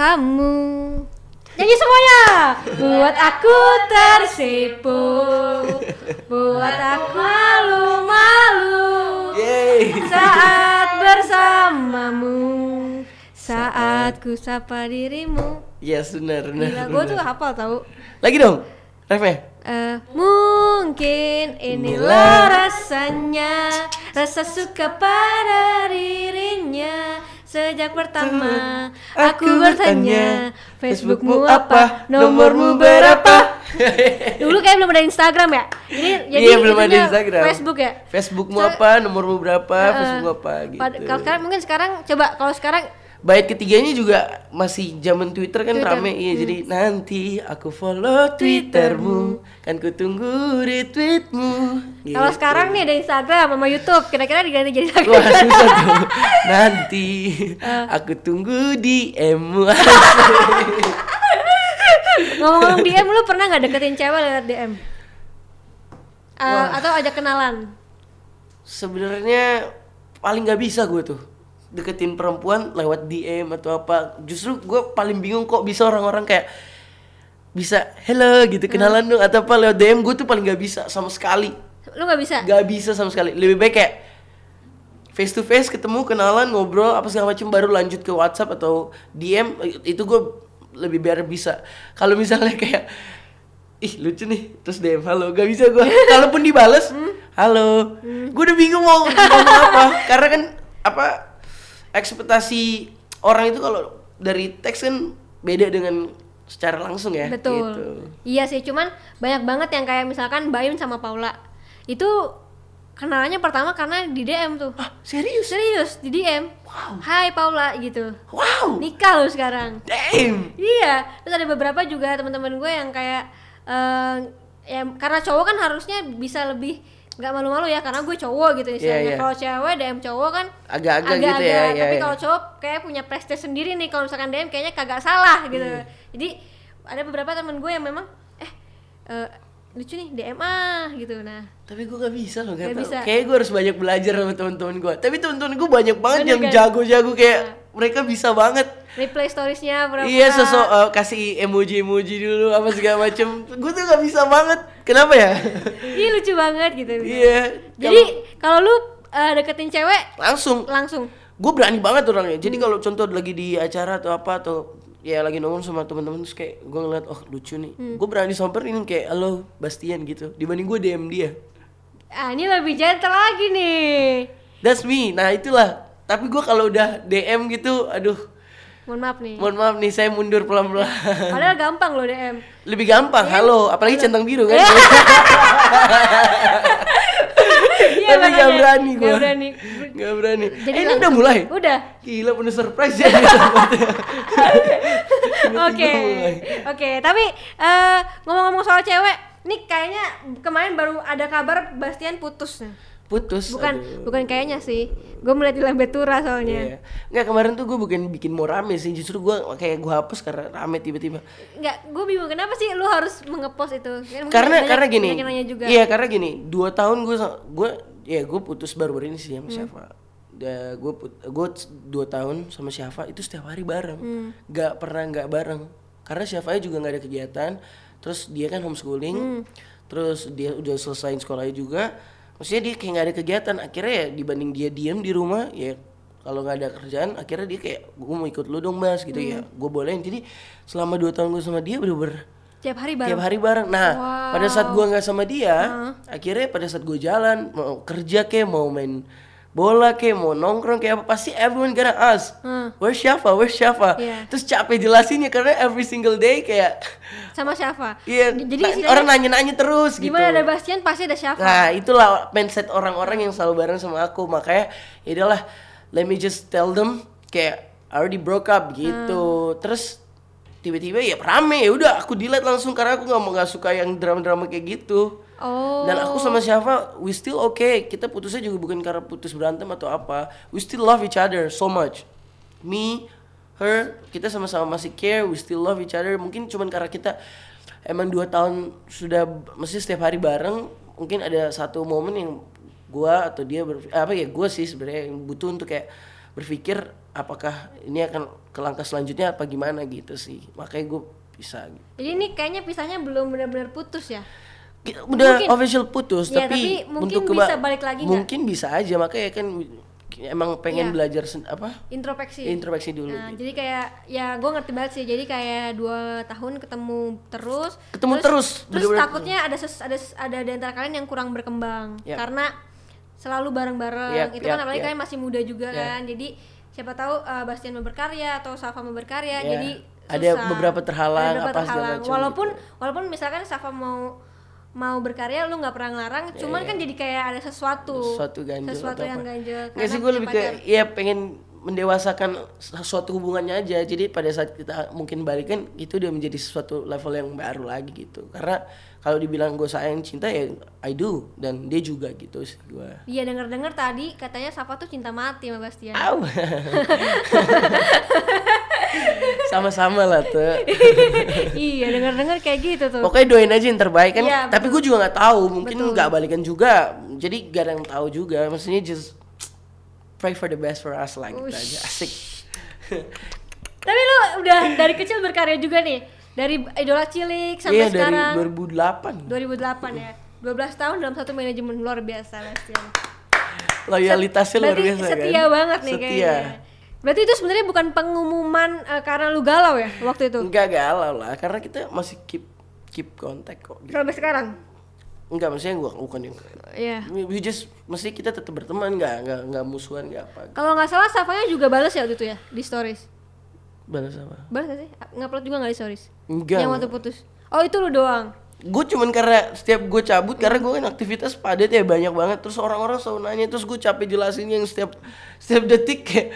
kamu. Nyanyi semuanya. Buat aku tersipu. Buat aku malu-malu. Saat bersamamu. Saat ku sapa dirimu. Yes, benar, benar. Gila, gue tuh hafal tau. Lagi dong. Refnya. Eh, mungkin inilah. rasanya. Rasa suka pada dirinya sejak pertama aku bertanya Facebookmu apa? nomormu berapa? dulu kayak belum ada Instagram ya? Ini jadi iya, belum ada Instagram. Facebook ya? Facebookmu So- apa, nomormu berapa, Eh, Facebookmu apa? Gitu. Kalau sekarang mungkin sekarang coba kalau sekarang Bait ketiganya juga masih zaman Twitter kan Twitter. rame iya jadi nanti aku follow Twittermu. Kan ku tunggu retweetmu. Gitu. kalau sekarang nih ada Instagram sama YouTube kira-kira diganti jadi Wah Instagram susah tuh. Nanti Eh. aku tunggu DM-mu ngomong-ngomong DM lu pernah nggak deketin cewek lewat DM Eh, Wah. atau ajak kenalan? Sebenarnya paling nggak bisa gue tuh deketin perempuan lewat DM atau apa. Justru gue paling bingung kok bisa orang-orang kayak bisa hello gitu kenalan dong atau apa lewat DM gue tuh paling nggak bisa sama sekali. Lu nggak bisa? Gak bisa sama sekali. Lebih baik kayak face to face ketemu kenalan ngobrol apa segala macam baru lanjut ke WhatsApp atau DM itu gue lebih biar bisa. Kalau misalnya kayak ih lucu nih terus DM halo gak bisa gue. Kalaupun dibales halo, gue udah bingung mau ngomong apa. Karena kan apa ekspektasi orang itu kalau dari teks kan beda dengan secara langsung ya. betul Gitu. iya sih cuman banyak banget yang kayak misalkan Bayun sama Paula itu kenalannya pertama karena di DM tuh Ah serius? serius di DM Hai Paula gitu Wow. nikah lu sekarang Damn. iya terus ada beberapa juga teman-teman gue yang kayak eh ya karena cowok kan harusnya bisa lebih nggak malu-malu ya karena gue cowok gitu istilahnya iya. kalau cewek DM cowok kan Agak-agak gitu ya, iya, tapi iya. kalau cowok kayak punya prestis sendiri nih kalau misalkan DM kayaknya kagak salah gitu Iya. jadi ada beberapa temen gue yang memang eh eh, lucu nih DM ah gitu nah Tapi gue gak bisa loh, gak, Gak bisa. Kayaknya gue harus banyak belajar sama teman-teman gue. Tapi teman-teman gue banyak banget Bener yang kan? jago-jago kayak mereka bisa banget. Replay storiesnya berapa Iya, sosok eh, kasih emoji-emoji dulu apa segala macem. gue tuh gak bisa banget. Kenapa ya? Iya lucu banget gitu Iya. jadi kalau lu eh, deketin cewek langsung langsung gue berani banget orangnya. Jadi Hmm. kalau contoh lagi di acara atau apa atau ya lagi nongkrong sama teman-teman terus kayak gue ngeliat oh lucu nih. Hmm. Gue berani samperin kayak halo Bastian gitu. Dibanding gue DM dia. ah ini lebih gentle lagi nih That's me. Nah itulah. Tapi gue kalau udah DM gitu, aduh, mohon maaf nih mohon maaf nih, saya mundur pelan-pelan. padahal gampang loh DM Lebih gampang, halo, apalagi centang biru kan. Iya, Tapi gak berani gue. Nggak berani. Gak berani. Jadi eh, ini udah mulai. udah Gila penuh surprise ya. Oke, oke. Tapi eh, ngomong-ngomong soal cewek, nih kayaknya kemarin baru ada kabar Bastian putus nih. Putus. Bukan, aduh. bukan kayaknya sih. Gue melihat di Lambetura soalnya. Iya. Nggak kemarin tuh gue bukan bikin mau rame sih, justru gue kayak gue hapus karena rame tiba-tiba. Nggak, gue bingung kenapa sih lu harus mengepost itu? Kan mungkin karena banyak- karena gini juga. iya karena gini dua tahun gue gue ya gue putus baru-baru ini sih Hmm. sama Syafa Ya, gue gue dua tahun sama Syafa itu setiap hari bareng Hmm. pernah nggak bareng karena Syafa juga nggak ada kegiatan terus dia kan homeschooling Hmm. terus dia udah selesai sekolahnya juga maksudnya dia kayak nggak ada kegiatan akhirnya ya dibanding dia diem di rumah ya kalau nggak ada kerjaan akhirnya dia kayak gue mau ikut lu dong mas gitu ya Hmm. gue bolehin jadi selama dua tahun gue sama dia bener-bener Tiap hari bareng. tiap hari bareng. Nah, Wow. pada saat gua nggak sama dia, akhirnya pada saat gua jalan mau kerja kayak mau main bola kayak mau nongkrong kayak apa pasti everyone gonna ask Hmm. where's Syafa where's Syafa Iya. terus capek jelasinnya karena every single day kayak Sama Syafa. iya Jadi na- orang nanya-nanya terus gitu Gimana ada Bastian pasti ada Syafa. nah itulah mindset orang-orang yang selalu bareng sama aku makanya ya udahlah let me just tell them kayak I already broke up gitu terus tiba-tiba ya rame ya udah aku delete langsung karena aku nggak mau nggak suka yang drama-drama kayak gitu Oh. dan aku sama Syafa we still okay kita putusnya juga bukan karena putus berantem atau apa we still love each other so much me her kita sama-sama masih care we still love each other mungkin cuman karena kita emang dua tahun sudah mesti setiap hari bareng mungkin ada satu momen yang gua atau dia ber, apa ya gua sih sebenarnya yang butuh untuk kayak berpikir apakah ini akan ke langkah selanjutnya apa gimana gitu sih makanya gue bisa gitu. Jadi ini kayaknya pisahnya belum benar-benar putus ya. Udah Mungkin. official putus Iya, tapi, tapi mungkin untuk bisa balik lagi mungkin bisa aja makanya kan emang pengen Iya. belajar apa Introspeksi. introspeksi dulu Nah, gitu. jadi kayak ya gue ngerti banget sih. Jadi kayak dua tahun ketemu terus. Ketemu terus, Terus bener-bener. takutnya ada ses- ada ada di antara kalian yang kurang berkembang Yap. karena selalu bareng-bareng. Yap, Itu kan yap, apalagi yap. kalian masih muda juga Yap. kan. Jadi siapa tahu uh, Bastian mau berkarya atau Safa mau berkarya. Ya, Jadi ada susah. beberapa terhalang, Ada beberapa apa segala terhalang. macam Walaupun gitu. walaupun misalkan Safa mau mau berkarya lu nggak pernah ngelarang, cuman kan jadi kayak ada sesuatu. Sesuatu ganjel sesuatu yang apa. ganjel Nggak sih gue lebih ke ya pengen mendewasakan suatu hubungannya aja. Jadi pada saat kita mungkin balikan itu udah menjadi sesuatu level yang baru lagi gitu. Karena kalau dibilang gue sayang cinta ya I do dan dia juga gitu sih gue Iya denger-dengar tadi katanya Safa tuh cinta mati sama Bastian. Sama-sama lah tuh iya denger-dengar kayak gitu tuh. pokoknya doain aja yang terbaik kan Iya, tapi gue juga nggak tahu mungkin nggak balikan juga jadi gak ada yang tahu juga maksudnya just pray for the best for us lah gitu Ush. aja asik Tapi lu udah dari kecil berkarya juga nih. Dari idola cilik sampai Iya dari sekarang 2008 2008 ya. 12 tahun dalam satu manajemen luar biasa Bastian. loyalitasnya luar biasa setia kan banget nih setia kayaknya. Berarti itu sebenarnya bukan pengumuman eh, karena lu galau ya waktu itu. enggak galau lah karena kita masih keep keep kontak kok gitu. Sampai sekarang. enggak maksudnya gua bukan yang Iya. we we just mesti kita tetap berteman enggak enggak enggak musuhan enggak apa Kalau nggak salah Safanya juga balas ya waktu itu ya di stories. balas apa Balas gak sih? Ngupload juga nggak di stories? enggak Yang waktu putus. Oh itu lu doang. gue cuman karena setiap gue cabut karena gue kan aktivitas padat ya banyak banget terus orang-orang selalu nanya terus gue capek jelasin yang setiap setiap detik kayak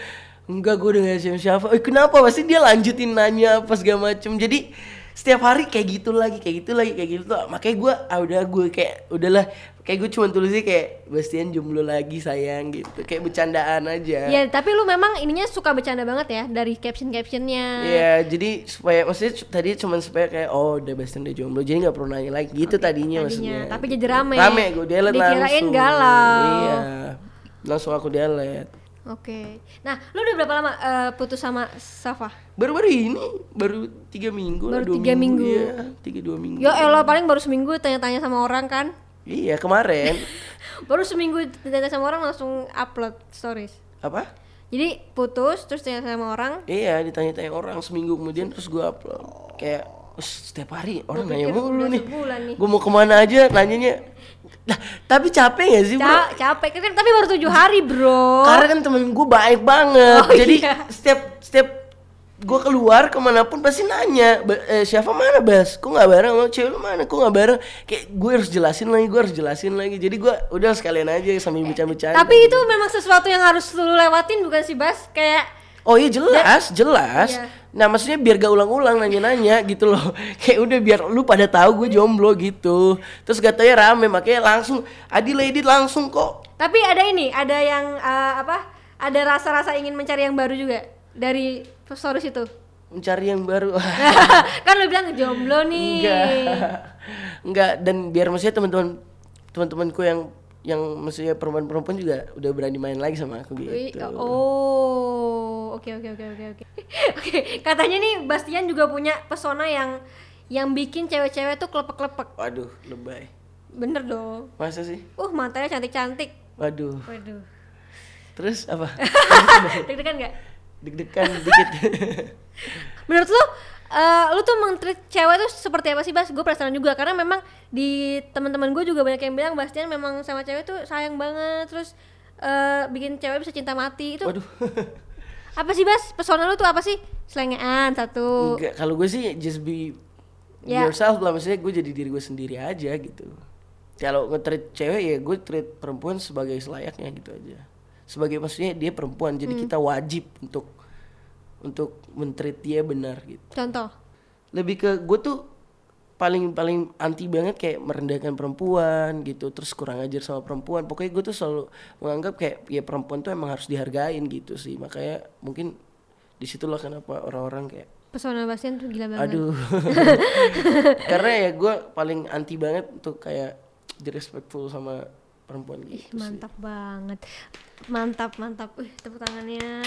enggak gue udah gak siapa siapa eh, kenapa pasti dia lanjutin nanya apa segala macem jadi setiap hari kayak gitu lagi kayak gitu lagi kayak gitu makanya gue ah udah gue kayak udahlah kayak gue cuma tulisnya kayak Bastian jomblo lagi sayang gitu kayak bercandaan aja Ya tapi lu memang ininya suka bercanda banget ya dari caption-captionnya. Iya, jadi supaya maksudnya tadi cuma supaya kayak oh udah Bastian udah jomblo, jadi nggak perlu nanya lagi gitu tadinya, tadinya. maksudnya. Tapi jadi rame. Rame, gue delete Dikirain langsung. galau. Iya, langsung aku delete. Oke. Nah, lu udah berapa lama eh, putus sama Safa? Baru-baru ini, baru tiga minggu lah, Baru tiga minggu. Iya, tiga dua minggu. Ya elah paling baru seminggu tanya-tanya sama orang kan. Iya kemarin. Baru seminggu tanya sama orang langsung upload stories. Apa? Jadi putus terus tanya sama orang. Iya, ditanya-tanya orang seminggu kemudian terus gue upload. Kayak "Us, setiap hari orang Gua nanya mulu nih. nih. Gue mau ke mana aja nanyanya. Nah, tapi capek gak sih bro? Ca capek kan tapi baru tujuh hari bro. Karena kan temen gue baik banget. Oh, Jadi iya. setiap setiap gue keluar ke mana pun pasti nanya "Ba- eh, siapa mana bas kok nggak bareng sama cewek lu mana kok nggak bareng kayak gue harus jelasin lagi gue harus jelasin lagi jadi gue udah sekalian aja sambil bercanda-bercanda Tapi itu memang sesuatu yang harus lu lewatin bukan sih Bas? Kayak oh iya jelas jelas Iya. nah maksudnya biar gak ulang-ulang nanya-nanya gitu loh kayak udah biar lu pada tahu gue jomblo gitu terus katanya rame makanya langsung Adi Lady langsung kok tapi ada ini, ada yang eh, apa? Ada rasa-rasa ingin mencari yang baru juga dari stories itu. mencari yang baru kan lu bilang jomblo nih. Enggak. Enggak dan biar maksudnya teman-teman teman-temanku yang yang maksudnya perempuan-perempuan juga udah berani main lagi sama aku gitu. Oh, oke oke oke oke oke. Oke, katanya nih Bastian juga punya pesona yang yang bikin cewek-cewek tuh klepek-klepek. Waduh, lebay. Bener dong. Masa sih? Uh, matanya cantik-cantik. Waduh. Waduh. Terus apa? Deg-degan nggak? Deg-degan dikit. Menurut lu, eh, lu tuh mentreat cewek tuh seperti apa sih Bas? Gue penasaran juga karena memang di teman-teman gue juga banyak yang bilang Bastian memang sama cewek tuh sayang banget, terus eh, bikin cewek bisa cinta mati. Itu Waduh. apa sih Bas? Pesona lu tuh apa sih? Selengean satu. Enggak, kalau gue sih just be Ya. yourself lah maksudnya gue jadi diri gue sendiri aja gitu. Kalau nge-treat cewek ya gue treat perempuan sebagai selayaknya gitu aja. Sebagai maksudnya dia perempuan jadi Hmm. kita wajib untuk untuk mentreat dia benar gitu. Contoh. lebih ke gue tuh paling paling anti banget kayak merendahkan perempuan gitu terus kurang ajar sama perempuan pokoknya gue tuh selalu menganggap kayak ya perempuan tuh emang harus dihargain gitu sih makanya mungkin di situlah kenapa orang-orang kayak Pesona Bastian tuh gila banget. aduh karena ya gue paling anti banget untuk kayak disrespectful sama perempuan Ih, gitu sih mantap banget. Mantap, mantap. Wih, tepuk tangannya.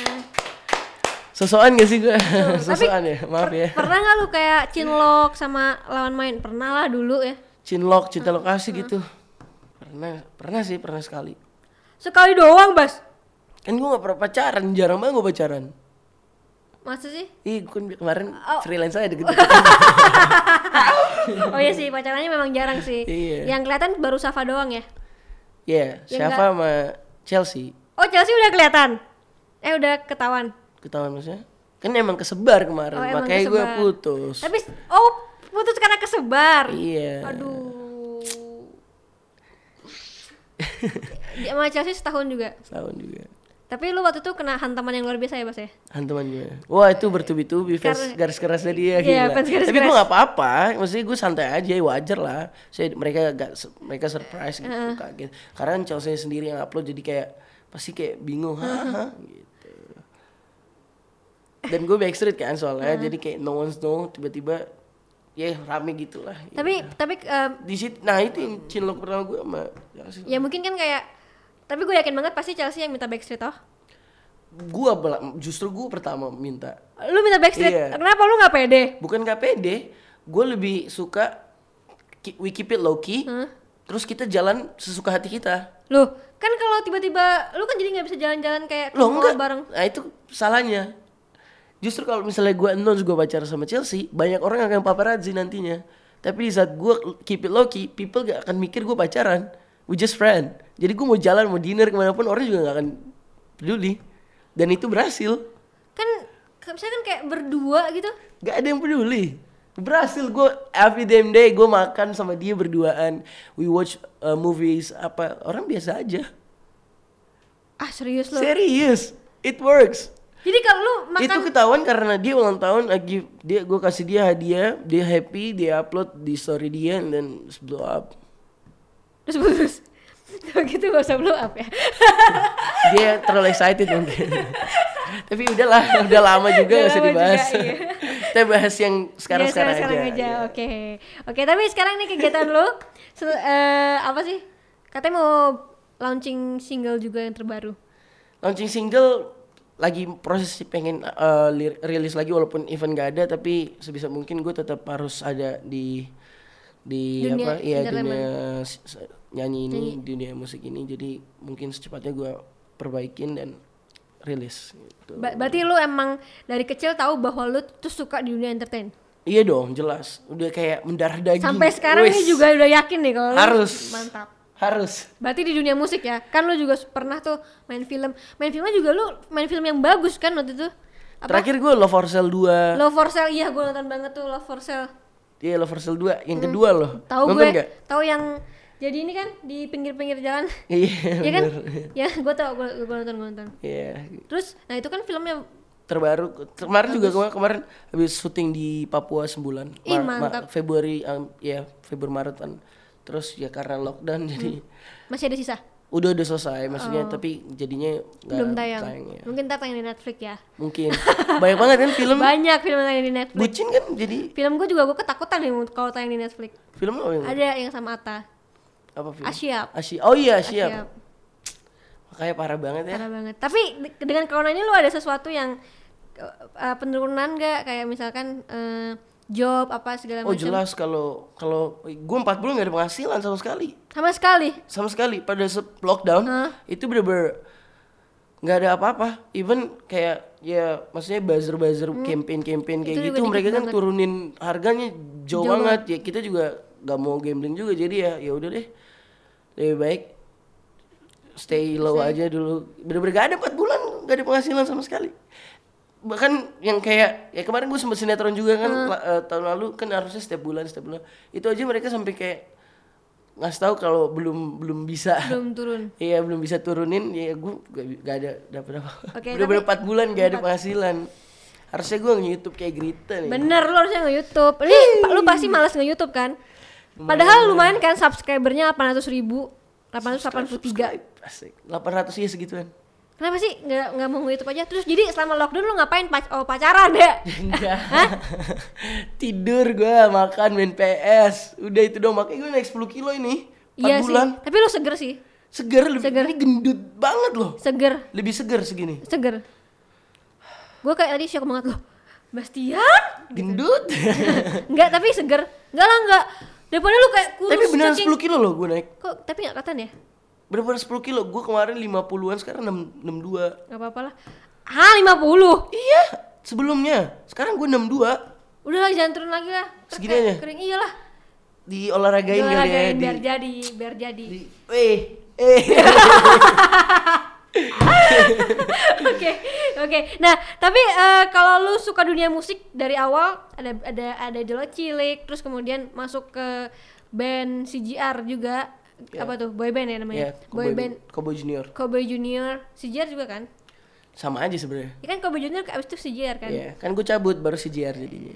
Sosokan gak sih gue? Sosokan ya, maaf ya. Pernah nggak lu kayak cinlok sama lawan main? Pernah lah dulu ya. Cinlok, cinta lokasi gitu. Pernah, pernah sih, pernah sekali. Sekali doang, Bas. Kan gue gak pernah pacaran, jarang banget gue pacaran. Masa sih? Ih, gue kan kemarin Oh. freelance aja deket Oh iya sih, pacarannya memang jarang sih. Iya. Yang kelihatan baru Safa doang ya. Iya, Ya Syafa sama Chelsea. Oh, Chelsea udah kelihatan. Eh, udah ketahuan. Ketahuan maksudnya? Kan emang kesebar kemarin, Oh, emang makanya gue putus. Tapi oh, putus karena kesebar. Iya. Aduh. Dia sama Chelsea setahun juga. Setahun juga. Tapi lu waktu itu kena hantaman yang luar biasa ya, Bas ya? Hantaman gue. Wah itu bertubi-tubi fans garis kerasnya dia Iya, gila. fans garis Tapi gue gak apa-apa, maksudnya gue santai aja, wajar lah. Saya mereka gak mereka surprise gitu, kaget. Karena kan Chelsea sendiri yang upload jadi kayak pasti kayak bingung, haha gitu. Dan gue backstreet kan soalnya, jadi kayak no one's know tiba-tiba ya rame gitu lah. Tapi tapi em, di situ, nah itu yang cinlok pertama gue sama Chelsea. ya mungkin kan kayak tapi gue yakin banget pasti Chelsea yang minta backstreet toh. Gue justru gue pertama minta. Lu minta backstreet. Iya. Kenapa lu nggak pede? bukan gak pede gue lebih suka we keep it low key terus kita jalan sesuka hati kita Lu kan kalau tiba-tiba lu kan jadi nggak bisa jalan-jalan kayak lo mall enggak bareng. nah itu salahnya justru kalau misalnya gue announce gue pacaran sama Chelsea banyak orang akan paparazzi nantinya tapi di saat gue keep it low key people gak akan mikir gue pacaran we just friend jadi gue mau jalan mau dinner ke mana pun orang juga gak akan peduli dan itu berhasil Kan ke- misalnya kan kayak berdua gitu. Gak ada yang peduli. Berhasil gue every damn day gue makan sama dia berduaan. We watch uh, movies apa orang biasa aja. Ah serius lu. Serius, it works. Jadi kalau lu makan Itu ketahuan karena dia ulang tahun lagi dia gue kasih dia hadiah, dia happy, dia upload di story dia and then it's blow up. terus putus. Kalau gitu gak usah blow up ya. Dia terlalu excited mungkin. Tapi udahlah, udah lama juga Udah gak usah dibahas. juga, iya. Kita bahas yang sekarang-sekarang Ya, aja. sekarang aja. Iya. Oke. Oke, tapi sekarang nih kegiatan lu se- eh, apa sih? Katanya mau launching single juga yang terbaru. launching single lagi proses sih pengen uh, li- rilis lagi walaupun event gak ada tapi sebisa mungkin gue tetap harus ada di di Dunia apa ya dunia nyanyi ini dunia musik ini jadi mungkin secepatnya gue perbaikin dan rilis gitu. Ba- berarti lu emang dari kecil tahu bahwa lu tuh suka di dunia entertain. iya dong jelas udah kayak mendarah daging Sampai sekarang Wes, nih juga udah yakin nih kalau Harus. mantap. Harus Berarti di dunia musik ya. Kan lu juga pernah tuh main film. Main filmnya juga lu main film yang bagus kan waktu itu. Apa? terakhir gue Love for Sale 2 Love for Sale. Iya, gue nonton banget tuh Love for Sale. iya Love for Sale 2 yang kedua loh Hmm. Tahu nonton gue. Tahu yang jadi ini kan di pinggir-pinggir jalan. iya Iya kan? ya, gue tau, gue, nonton, gue nonton. iya Terus, nah itu kan filmnya terbaru kemarin juga kemarin, kemarin habis syuting di Papua sebulan Ih, mantap. Februari um, ya Februari Maretan terus ya karena lockdown jadi masih ada sisa. udah udah selesai maksudnya tapi jadinya Oh. Belum tayang. ya. Mungkin ntar tayang di Netflix ya. mungkin banyak banget kan film Banyak film yang tayang di Netflix. bucin kan jadi Film gue juga gue ketakutan nih kalau tayang di Netflix. film apa yang Ada yang sama Atta. apa film Asyap. Asyap. oh iya Asyap. siap makanya parah banget ya Parah banget. Tapi de- dengan corona ini lu ada sesuatu yang uh, penurunan gak? Kayak misalkan uh, job apa segala oh macam. jelas kalau kalau gue empat bulan gak ada penghasilan sama sekali Sama sekali. sama sekali pada se- lockdown Hah? itu bener-bener nggak ada apa-apa even kayak ya maksudnya buzzer buzzer campaign campaign kayak Hmm. Itu gitu mereka kan banget. turunin harganya jauh, Jauh banget ya kita juga nggak mau gambling juga jadi ya ya udah deh lebih baik stay low aja dulu bener-bener gak ada empat bulan gak ada penghasilan sama sekali bahkan yang kayak ya kemarin gue sempet sinetron juga kan Hmm. eh, tahun lalu kan harusnya setiap bulan setiap bulan itu aja mereka sampai kayak ngasih tahu kalau belum belum bisa Belum turun. Iya belum bisa turunin ya gue gak, gak ada dapat apa. Oke, Udah empat bulan gak ada penghasilan. Harusnya gue nge-youtube kayak Grita nih. Bener lu harusnya nge-youtube Ini lu pasti malas nge-youtube kan Padahal lumayan kan subscribernya 800 ribu 883 Subscribe. Asik. 800 ya segituan. Kenapa sih nggak nggak mau nge-youtube aja Terus jadi selama lockdown lu ngapain pac oh, pacaran ya Enggak. Tidur gue makan main PS. Udah itu dong makanya gue naik 10 kilo ini. 4 Iya sih bulan. Tapi lu seger sih Seger lebih Seger. ini gendut banget loh. Seger Lebih seger segini. Seger gue kayak tadi shock banget loh Bastian gendut Enggak tapi seger Enggak lah enggak Daripada lu kayak kurus tapi beneran 10 kilo loh gue naik Kok tapi gak kelihatan ya? Bener-bener 10 kilo. Gue kemarin 50-an sekarang 6, 62 Gak apa-apa lah. Ah 50 iya sebelumnya. Sekarang gue 62 Udah lah jangan turun lagi lah. Segini aja? Kering. Iyalah di olahragain ya Olahragain di, biar jadi Biar jadi. di eh eh. Oke, oke. Nah, tapi eh, kalau lu suka dunia musik dari awal ada ada ada dulu cilik, terus kemudian masuk ke band CGR juga. Ya. Apa tuh? Boy band ya namanya? ya boy band Cowboy Junior Cowboy Junior, CGR juga kan? sama aja sebenarnya Ya kan Cowboy Junior abis itu CGR kan? Iya, kan gue cabut baru CJR jadinya.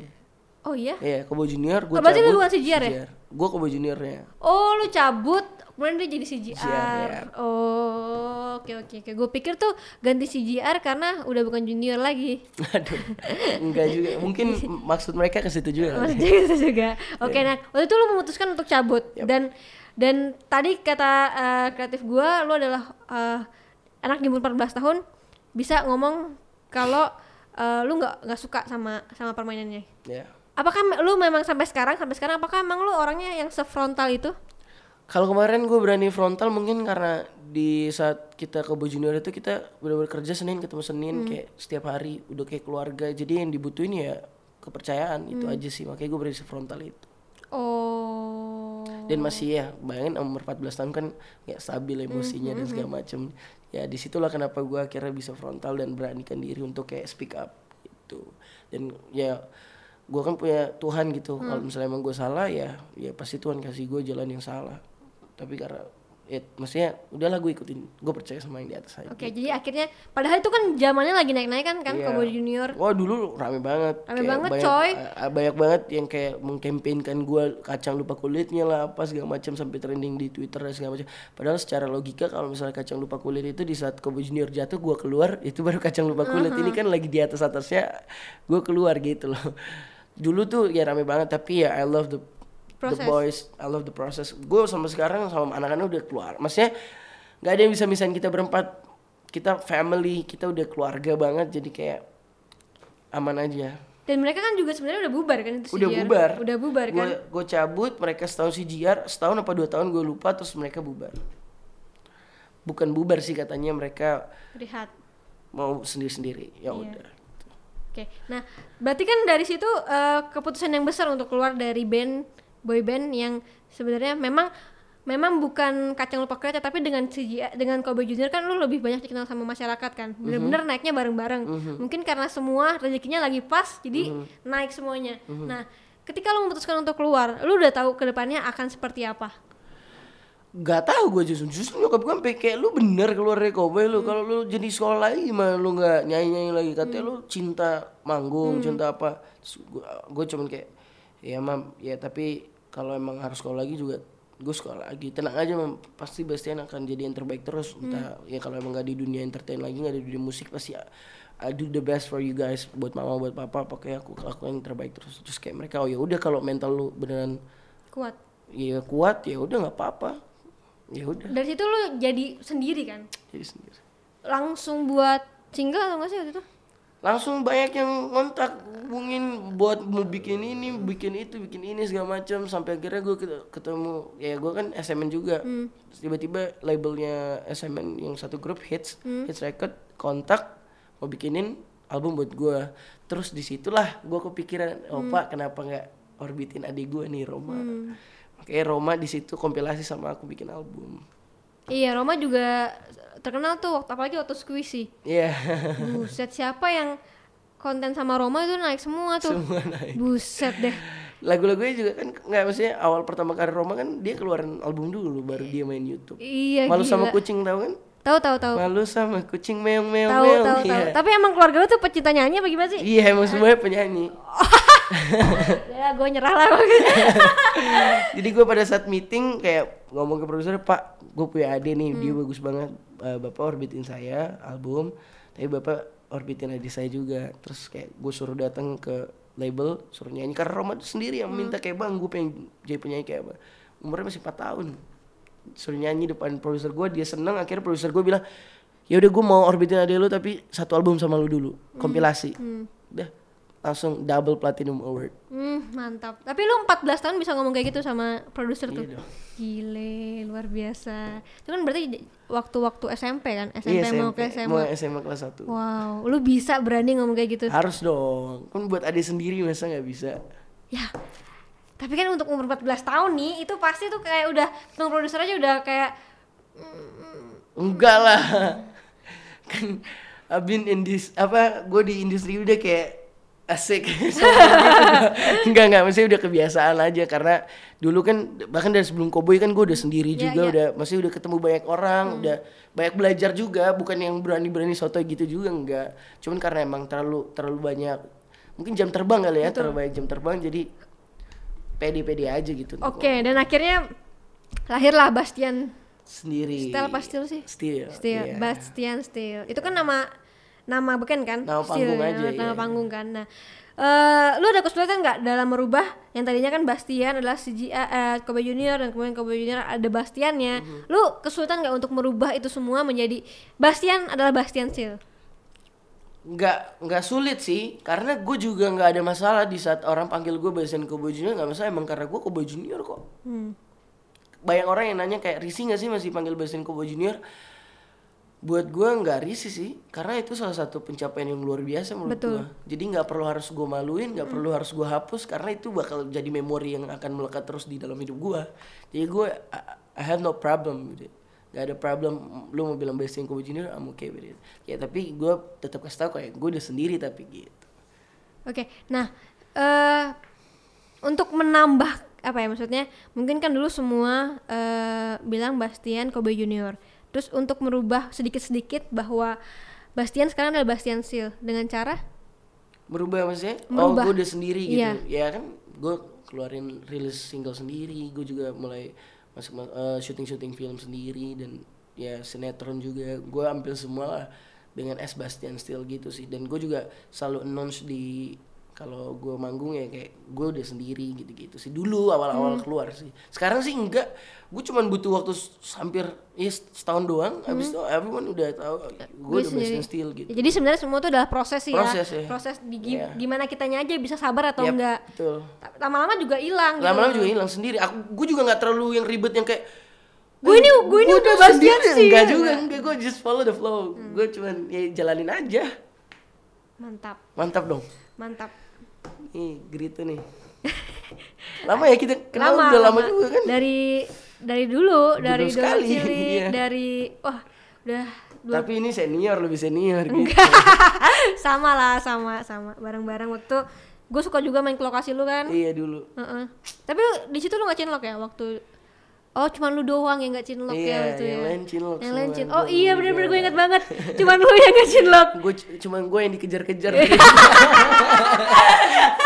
Oh iya? Iya, Cowboy Junior gue Oh, berarti cabut. lu bukan CJR ya? Gue Cowboy Juniornya. Oh, lu cabut, kemudian dia jadi. CGR, ya. Oh, oke oke oke. Gue pikir tuh ganti CGR karena udah bukan junior lagi. Aduh, enggak juga. Mungkin maksud mereka ke situ juga. Maksudnya itu juga. Oke, nah waktu itu lu memutuskan untuk cabut Yap. dan dan tadi kata eh, kreatif gua lu adalah eh, anak di umur 14 tahun bisa ngomong kalau eh, lu nggak nggak suka sama sama permainannya. Ya. Apakah lu memang sampai sekarang sampai sekarang apakah emang lu orangnya yang sefrontal itu? Kalau kemarin gue berani frontal mungkin karena di saat kita ke Cowboy Junior itu kita benar-benar kerja Senin ketemu Senin Hmm. kayak setiap hari udah kayak keluarga. Jadi yang dibutuhin ya kepercayaan itu Hmm. aja sih. Makanya gue berani frontal itu. Oh. Dan masih ya, bayangin umur 14 tahun kan nggak stabil emosinya Hmm, dan segala macem. Ya di situlah kenapa gue akhirnya bisa frontal dan beranikan diri untuk kayak speak up gitu. Dan ya gue kan punya Tuhan gitu. Hmm. Kalau misalnya emang gue salah ya, ya pasti Tuhan kasih gue jalan yang salah. Tapi karena ya maksudnya udahlah gue ikutin. Gue percaya sama yang di atas aja. Oke, jadi akhirnya padahal itu kan zamannya lagi naik-naik kan kan Iya. Cowboy Junior. Wah dulu rame banget. Rame Kayak banget, banyak, coy. eh, banyak banget yang kayak mengkampanyekan gue kacang lupa kulitnya lah apa segala macam sampai trending di Twitter dan segala macam. Padahal secara logika kalau misalnya kacang lupa kulit itu di saat Kobe Junior jatuh gue keluar itu baru kacang lupa kulit. Ini kan lagi di atas atasnya gue keluar gitu loh. Dulu tuh ya rame banget tapi ya I love the the Proses. boys, I love the process. Gue sama sekarang sama anak-anak udah keluar. Maksudnya nggak ada yang bisa misahin kita berempat. Kita family, kita udah keluarga banget jadi kayak aman aja. Dan mereka kan juga sebenarnya udah bubar kan itu Udah bubar. Udah bubar kan. Gue cabut, mereka setahun CGR, setahun apa dua tahun gue lupa, terus mereka bubar. Bukan bubar sih katanya mereka Lihat. mau sendiri-sendiri. Ya Iya. udah. Oke, nah berarti kan dari situ eh, keputusan yang besar untuk keluar dari band boy band yang sebenarnya memang memang bukan kacang lupa kereta tapi dengan CGI dengan Kobe Junior kan lu lebih banyak dikenal sama masyarakat kan. Bener-bener naiknya bareng-bareng. Mungkin karena semua rezekinya lagi pas jadi Mhm. naik semuanya. Nah ketika lu memutuskan untuk keluar lu udah tahu ke depannya akan seperti apa? Gak tahu gue justru. Justru nyokap gue sampai kayak lu bener keluar dari Kobe lu? Kalau lu jadi sekolah lagi gimana? Lu nggak nyanyi nyanyi lagi katanya lu cinta manggung cinta apa? Gue gue cuman kayak ya mam ya tapi kalau emang harus sekolah lagi juga gue sekolah lagi. Tenang aja mam. Pasti Bastian akan jadi yang terbaik terus. Entah ya kalau emang gak di dunia entertain lagi nggak di dunia musik pasti I, I do the best for you guys. Buat mama buat papa pokoknya aku lakukan yang terbaik terus. Terus kayak mereka oh ya udah kalau mental lu beneran kuat. Ya kuat ya udah nggak apa-apa. Ya udah. Dari situ lu jadi sendiri kan? Jadi sendiri. Langsung buat single atau enggak sih waktu itu langsung banyak yang ngontak hubungin buat mau bikin ini bikin itu bikin ini segala macam. Sampai akhirnya gue ketemu ya gue kan SMN juga. Terus tiba-tiba labelnya SMN yang satu grup hits hits record kontak mau bikinin album buat gue terus di situlah gue kepikiran oh pak kenapa nggak orbitin adik gue nih Roma? Makanya Roma di situ kompilasi sama aku bikin album Iya, Roma juga terkenal tuh waktu apalagi waktu squishy. Iya Buset, siapa yang konten sama Roma itu naik semua tuh. semua naik Buset deh. lagu-lagunya juga kan nggak maksudnya awal pertama kali Roma kan dia keluarin album dulu baru dia main YouTube Iya, malu sama gila. kucing tahu kan Tahu tahu tahu. malu sama kucing meong meong Tahu meong tahu tahu. iya Tapi emang keluarga lu tuh pecinta nyanyi apa gimana sih? iya emang semuanya penyanyi ya, gue nyerah lah. jadi gue pada saat meeting kayak ngomong ke produser pak gue punya ade nih Hmm. dia bagus banget Eh, bapak orbitin saya album tapi bapak orbitin adik saya juga terus kayak gue suruh datang ke label suruh nyanyi karena Roma tuh sendiri yang minta Hmm. kayak bang gue pengen jadi penyanyi kayak apa umurnya masih 4 tahun suruh nyanyi depan produser gue dia seneng akhirnya produser gue bilang ya udah gue mau orbitin adek lu tapi satu album sama lu dulu Hmm. kompilasi udah langsung double platinum award Hmm, mantap. Tapi lu 14 tahun bisa ngomong kayak gitu sama produser tuh. Iya. Gile, luar biasa. Itu kan berarti waktu-waktu SMP kan? SMP Iya, mau ke SMP, SMA. mau SMA kelas 1 Wow, lu bisa berani ngomong kayak gitu. harus dong kan buat adik sendiri masa nggak bisa Ya. Tapi kan untuk umur 14 tahun nih, itu pasti tuh kayak udah ketemu produser aja udah kayak enggak lah kan I've been in this apa gue di industri udah kayak asik enggak enggak maksudnya udah kebiasaan aja karena dulu kan bahkan dari sebelum Koboy kan gue udah sendiri Iya, juga iya. udah masih udah ketemu banyak orang udah banyak belajar juga bukan yang berani-berani soto gitu juga enggak cuman karena emang terlalu terlalu banyak mungkin jam terbang kali ya terlalu banyak jam terbang jadi pede-pede aja gitu Oke, dan akhirnya lahirlah Bastian sendiri Steel apa Steel sih? Steel, Steel, iya. Bastian Steel. Itu kan nama nama bukan kan? Nama panggung aja, nama, nama iya. panggung kan. Nah, eh lu ada kesulitan nggak dalam merubah yang tadinya kan Bastian adalah CGI eh, Kobe Junior dan kemudian Kobe Junior ada Bastiannya. Mhm. Lu kesulitan nggak untuk merubah itu semua menjadi Bastian adalah Bastian Steel? nggak nggak sulit sih karena gue juga nggak ada masalah di saat orang panggil gue Bastian Kobo Junior nggak masalah emang karena gue Kobo Junior kok Hmm. banyak orang yang nanya kayak risih nggak sih masih panggil Bastian Kobo Junior buat gue nggak risih sih karena itu salah satu pencapaian yang luar biasa menurut gue jadi nggak perlu harus gue maluin nggak perlu harus gue hapus karena itu bakal jadi memori yang akan melekat terus di dalam hidup gue jadi gue I, I have no problem with it. Nggak ada problem lu mau bilang Bastian Kobo Junior I'm okay with it. Ya tapi gue tetap kasih tau kayak gue udah sendiri tapi gitu. Oke, nah eh untuk menambah apa ya maksudnya? Mungkin kan dulu semua eh bilang Bastian Kobe Junior. Terus untuk merubah sedikit-sedikit bahwa Bastian sekarang adalah Bastian Seal dengan cara? Merubah maksudnya Merubah. oh gue udah sendiri gitu. Iya. ya kan gue keluarin rilis single sendiri gue juga mulai masuk eh, syuting syuting film sendiri dan ya sinetron juga. Gue ambil semua lah dengan S Bastian Steel gitu sih. Dan gue juga selalu announce di kalau gue manggung ya kayak gue udah sendiri gitu-gitu sih dulu awal-awal Hmm. keluar sih sekarang sih enggak gue cuman butuh waktu hampir ya setahun doang habis itu everyone udah tahu gue Gue udah Hmm. sendiri. Bastian Steel gitu Ya, jadi sebenarnya semua itu adalah proses sih Proses, ya. ya. Proses di Iya. gimana kitanya aja bisa sabar atau Yap, enggak. betul Lama-lama juga hilang gitu. lama-lama juga hilang sendiri aku gue juga nggak terlalu yang ribet yang kayak Gue ini gue ini udah Bastian sih. enggak juga enggak gue just follow the flow gue cuman ya jalanin aja Mantap, mantap dong mantap. Nih Grito nih. Lama ya kita? Kenal lama, udah lama, juga kan? Dari dari dulu dari dulu sekali, cilik iya. dari wah udah dua, tapi ini senior lebih senior gitu. Sama lah sama sama. Bareng-bareng waktu gue suka juga main ke lokasi lu kan? Iya dulu. Heeh. tapi lu- di situ lu nggak cinlok ya waktu oh cuman lu doang yang nggak cinlok Iya, ya waktu yang ya? lain cinlok yang lain semua, cin oh iya bener-bener gue enggak. inget banget. Cuman lu yang nggak cinlok gue cuman gue yang dikejar-kejar.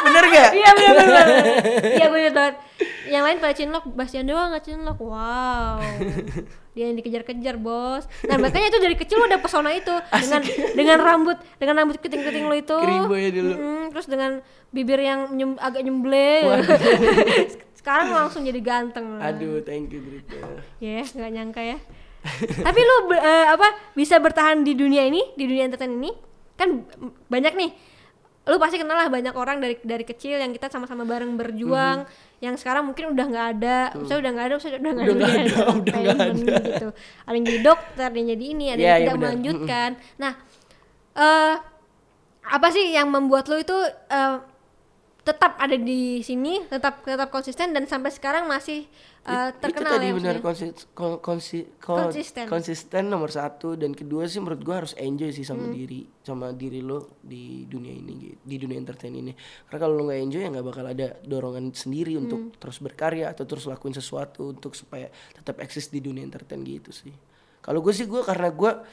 Bener gak iya bener-bener iya gue inget banget. Yang lain pada cinlok Bastian doang nggak cinlok wow. Dia yang dikejar-kejar bos. Nah makanya itu dari kecil lu udah pesona itu. Dengan dengan rambut dengan rambut keriting-keriting lu itu. Keribo ya dulu. Mm, terus dengan bibir yang nyem- agak nyemble sekarang langsung jadi ganteng. Aduh thank you Grito ya nggak nyangka ya. Tapi lu eh, apa bisa bertahan di dunia ini di dunia entertain ini? Kan banyak nih. Lu pasti kenal lah banyak orang dari dari kecil yang kita sama-sama bareng berjuang yang sekarang mungkin udah nggak ada. Saya udah nggak ada saya udah nggak Udah nggak ada, ada, udah nggak entertainment gitu. Ada yang jadi dokter ada yang jadi ini ada Iya, yang iya tidak benar. melanjutkan. Nah eh apa sih yang membuat lu itu eh, tetap ada di sini tetap tetap konsisten dan sampai sekarang masih eh, It- terkenal itu tadi ya benar kon- konsi- kon- Konsisten. konsisten nomor satu dan kedua sih menurut gua harus enjoy sih Hmm. sama diri sama diri lo di dunia ini gitu, di dunia entertain ini karena kalau lo nggak enjoy ya nggak bakal ada dorongan sendiri Hmm. untuk terus berkarya atau terus lakuin sesuatu untuk supaya tetap eksis di dunia entertain gitu sih kalau gue sih gue karena gua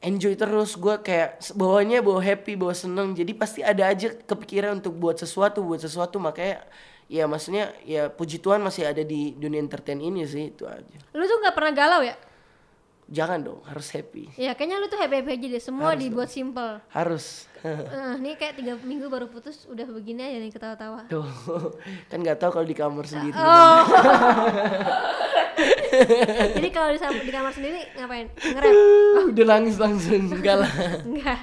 enjoy terus gue kayak bawanya bawa happy bawa seneng. Jadi pasti ada aja kepikiran untuk buat sesuatu buat sesuatu. Makanya ya maksudnya ya puji Tuhan masih ada di dunia entertain ini sih itu aja. Lu tuh nggak pernah galau ya? Jangan dong harus happy Ya kayaknya lu tuh happy happy aja deh. Semua Harus dibuat simple. harus Eh, nih kayak tiga minggu baru putus udah begini aja nih ketawa-tawa. tuh kan nggak tahu kalau di kamar sendiri Oh. Jadi kalau di, di kamar sendiri ngapain? Nge-rap? udah nangis langsung enggak lah Enggak.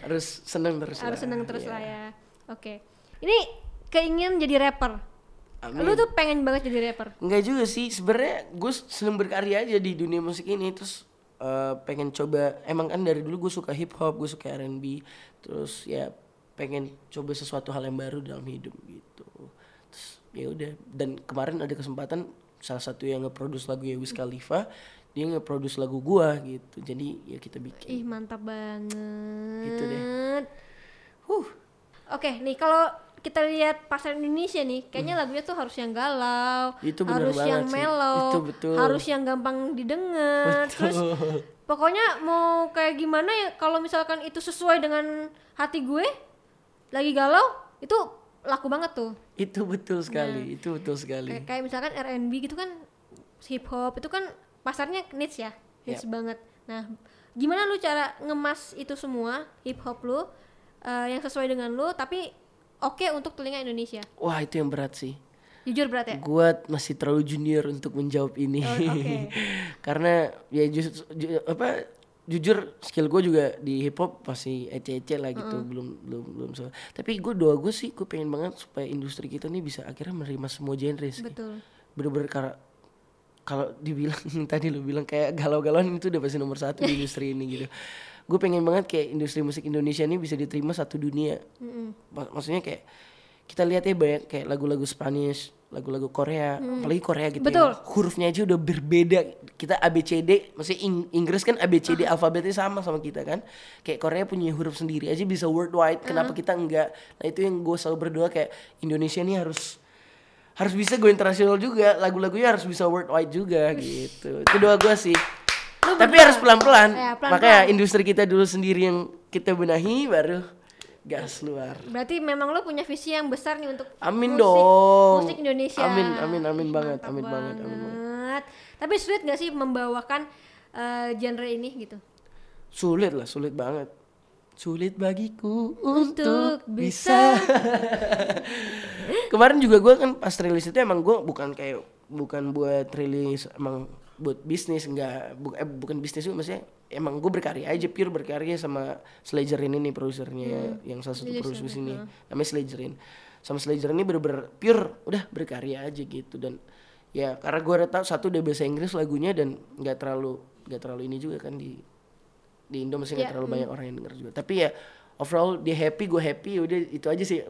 harus seneng terus Harus lah. seneng terus Iya. lah ya. Oke. Ini keinginan jadi rapper. Amin. Lu tuh pengen banget jadi rapper. Enggak juga sih, sebenarnya gue seneng berkarya aja di dunia musik ini terus eh, pengen coba emang kan dari dulu gue suka hip hop, gue suka R&B, terus ya pengen coba sesuatu hal yang baru dalam hidup gitu. Terus ya udah dan kemarin ada kesempatan salah satu yang nge-produce lagu ya Wiz Khalifa, dia nge-produce lagu gua gitu. Jadi ya kita bikin. Ih, mantap banget. Gitu deh. Huh. Oke, nih kalau kita lihat pasar Indonesia nih, kayaknya lagunya tuh harus yang galau, Hmm. Itu bener harus yang mellow, Itu betul. harus yang gampang didengar. Terus pokoknya mau kayak gimana ya kalau misalkan itu sesuai dengan hati gue, lagi galau, itu laku banget tuh. itu betul sekali, itu betul sekali. Kayak, kayak misalkan R&B gitu kan hip hop itu kan pasarnya niche ya, niche banget. Nah, gimana lu cara ngemas itu semua hip hop lu eh, yang sesuai dengan lu tapi oke untuk telinga Indonesia? Wah, itu yang berat sih. Jujur berat ya? Gua masih terlalu junior untuk menjawab ini. Oh, oke. Karena ya just, ju- apa jujur skill gue juga di hip hop masih ece-ece lah gitu belum belum belum so. tapi gue doa gue sih gue pengen banget supaya industri kita nih bisa akhirnya menerima semua genre sih Betul. bener-bener karena kalau dibilang tadi lu bilang kayak galau-galauan itu udah pasti nomor satu di industri ini gitu gue pengen banget kayak industri musik Indonesia ini bisa diterima satu dunia. Mak- maksudnya kayak kita lihat ya banyak kayak lagu-lagu Spanish lagu-lagu Korea apalagi Korea gitu Betul. ya. hurufnya aja udah berbeda. Kita ABCD maksudnya Ing- Inggris kan ABCD alfabetnya sama sama kita kan. Kayak Korea punya huruf sendiri aja bisa worldwide kenapa kita enggak? Nah itu yang gue selalu berdoa kayak Indonesia ini harus harus bisa go internasional juga. Lagu-lagunya harus bisa worldwide juga gitu. Itu doa gue sih tapi harus pelan-pelan Ya, makanya industri kita dulu sendiri yang kita benahi baru gas luar Berarti memang lu punya visi yang besar nih untuk Amin musik, dong. musik Indonesia. Amin, amin, amin banget, mantap amin banget, amin banget. Tapi sulit gak sih membawakan eh, genre ini gitu? sulit lah sulit banget sulit bagiku Untuk untuk bisa. bisa kemarin juga gue kan pas rilis itu emang gue bukan kayak bukan buat rilis emang buat bisnis enggak bu, eh, bukan bisnis juga maksudnya emang gue berkarya aja pure berkarya sama Slajerin ini produsernya yang salah satu produser di sini. namanya Slajerin sama Slajerin ini bener-bener pure udah berkarya aja gitu. Dan ya karena gue udah tahu satu udah bahasa Inggris lagunya dan nggak terlalu nggak terlalu ini juga kan di di Indo masih nggak Ya, terlalu banyak orang yang denger juga. Tapi ya overall dia happy gue happy udah itu aja sih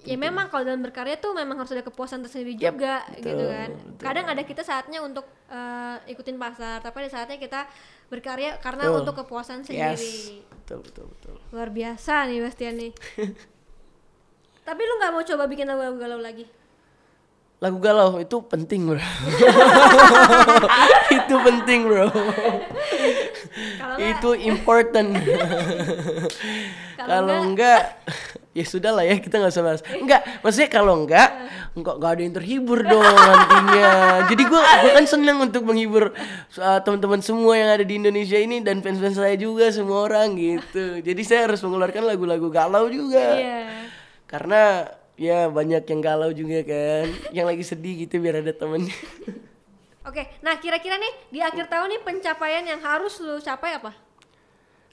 Mm, Ya memang kalau dalam berkarya tuh memang harus ada kepuasan tersendiri Yap, juga betul, gitu kan. Kadang ada kita saatnya untuk eh, ikutin pasar, tapi ada saatnya kita berkarya karena Betul. untuk kepuasan yes sendiri. betul betul betul Luar biasa nih Bastian nih. tapi lu nggak mau coba bikin lagu-lagu galau lagi? lagu galau itu penting bro itu penting bro itu important Kalau kalau enggak ya sudah lah ya kita nggak usah bahas. Enggak maksudnya kalau enggak enggak nggak ada yang terhibur dong nantinya. Jadi gua gua kan senang untuk menghibur uh, teman-teman semua yang ada di Indonesia ini dan fans-fans saya juga semua orang gitu. Jadi saya harus mengeluarkan lagu-lagu galau juga. Iya. karena ya banyak yang galau juga kan. Yang lagi sedih gitu biar ada temennya. Oke, nah kira-kira nih di akhir tahun nih pencapaian yang harus lu capai apa?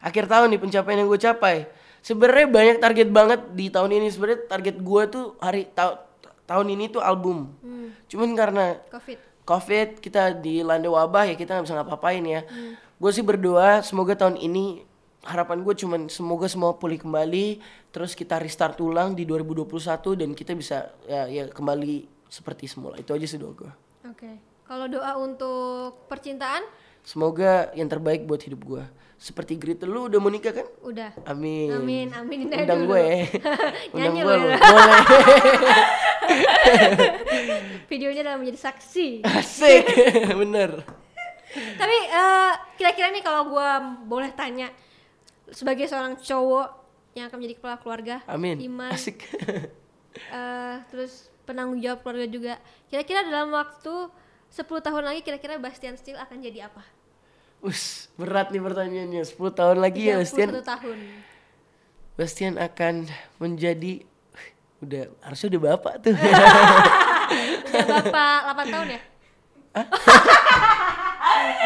akhir tahun nih pencapaian yang gue capai sebenarnya banyak target banget di tahun ini. Sebenarnya target gue tuh hari ta- tahun ini tuh album. Cuman karena Covid. covid kita dilanda wabah ya kita nggak bisa ngapa-ngapain ya. Gue sih berdoa semoga tahun ini harapan gue cuman semoga semua pulih kembali terus kita restart ulang di 2021 dan kita bisa ya, ya kembali seperti semula. Itu aja sih doa gue Oke. Kalau doa untuk percintaan semoga yang terbaik buat hidup gue seperti Grita lu udah mau nikah kan udah. Amin. Amin, amin. Ini Undang dulu. gue. Undang Nyanyi gue lu ya. Boleh. Videonya dalam menjadi saksi. Asik. Bener. Tapi eh, kira-kira nih kalau gua boleh tanya sebagai seorang cowok yang akan menjadi kepala keluarga, Amin. iman, Asik. eh, terus penanggung jawab keluarga juga. Kira-kira dalam waktu 10 tahun lagi kira-kira Bastian Steel akan jadi apa? Us, berat nih pertanyaannya. 10 tahun lagi ya Bastian. 31 tahun. Bastian akan menjadi udah harusnya udah bapak tuh. Udah bapak 8 tahun ya?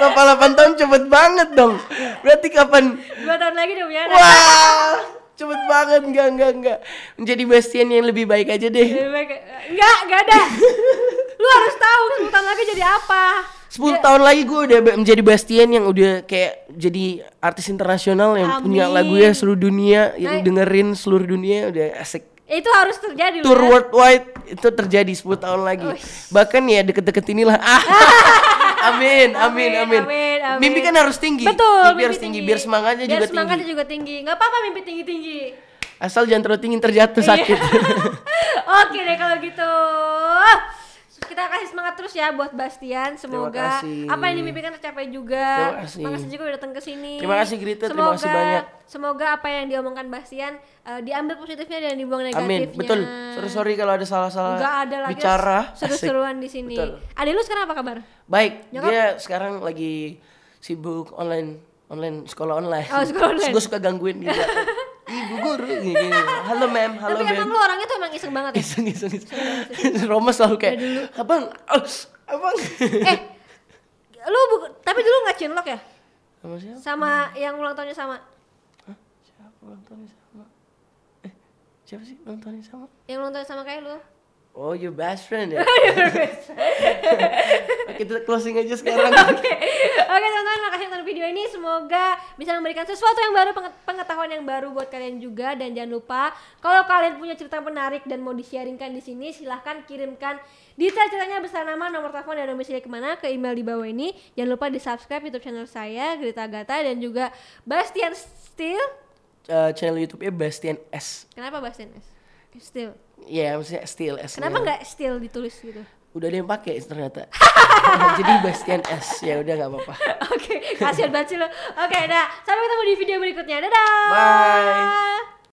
bapak 8 tahun cepet banget dong. Berarti kapan? 2 tahun lagi udah punya anak. Wah, cepet banget enggak enggak enggak. Menjadi Bastian yang lebih baik aja deh. Lebih baik- Enggak, enggak ada. Lu harus tahu 10 tahun lagi jadi apa. 10 tahun lagi gue udah menjadi Bastian yang udah kayak jadi artis internasional yang punya Amin. lagunya seluruh dunia, Nah. yang dengerin seluruh dunia udah asik. Itu harus terjadi Tour ya. worldwide itu terjadi 10 tahun lagi. Bahkan ya deket-deket inilah. Ah. amin, amin, amin, amin, amin. Mimpi kan harus tinggi. Betul, Mimpi harus tinggi, biar semangatnya biar juga semangatnya tinggi. juga tinggi. Enggak apa-apa mimpi tinggi-tinggi. Asal jangan terlalu tinggi terjatuh Iya. sakit. Oke deh kalau gitu. Kita kasih semangat terus ya buat Bastian. Semoga apa yang dimimpikan tercapai juga. Terima kasih. Makasih juga udah datang ke sini. Terima kasih, Grita. Terima Semoga, kasih banyak. Semoga apa yang diomongkan Bastian eh, diambil positifnya dan dibuang Amin. negatifnya. Betul. Sorry sorry kalau ada salah-salah Enggak ada lagi bicara. Seru-seruan di sini. Adik lu sekarang apa kabar? Baik, Nyokap? dia sekarang lagi sibuk online online sekolah online. Oh, sekolah online. Gue suka gangguin dia. Ibu guru gini. Halo mem, halo Tapi mem. emang lu orangnya tuh emang iseng banget ya? Iseng iseng iseng. Roma selalu kayak, abang, abang. eh, lu bu- tapi dulu nggak cinlok ya? Sama siapa? Sama yang ulang tahunnya sama? Siapa ulang tahunnya sama? Eh, siapa sih ulang tahunnya sama? Yang ulang tahun sama kayak lu? Oh, your best friend ya? Oke, kita closing aja sekarang. Oke, oke teman-teman, makasih nonton video ini. Semoga bisa memberikan sesuatu yang baru, penget- pengetahuan yang baru buat kalian juga. Dan jangan lupa, kalau kalian punya cerita menarik dan mau di-sharingkan di sini, silahkan kirimkan detail ceritanya beserta nama, nomor telepon, dan domisili ke mana ke email di bawah ini. Jangan lupa di subscribe YouTube channel saya, Grita Gata, dan juga Bastian Steel. Eh, channel YouTube-nya Bastian S. Kenapa Bastian S? Steel. Iya, maksudnya Steel S. Kenapa nggak Steel ditulis gitu? Udah ada yang pakai ternyata. Jadi Bastian S. Ya udah nggak apa-apa. Oke, kasihan banget sih lo. Oke, nah sampai ketemu di video berikutnya. Dadah. Bye.